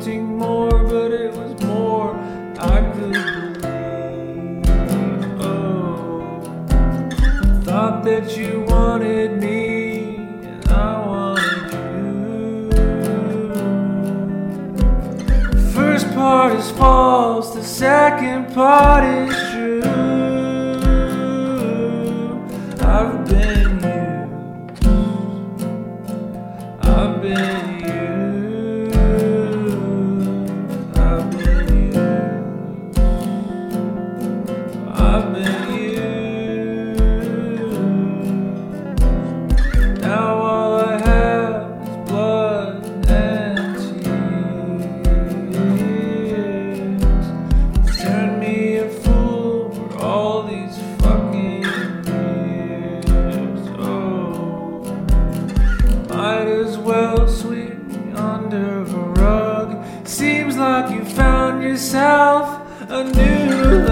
wanting more, but it was more I could believe. Oh, thought that you wanted me, and I wanted you. First part is false, the second part is true. I've been used. I've been as well sweep me under the rug. Seems like you found yourself a new.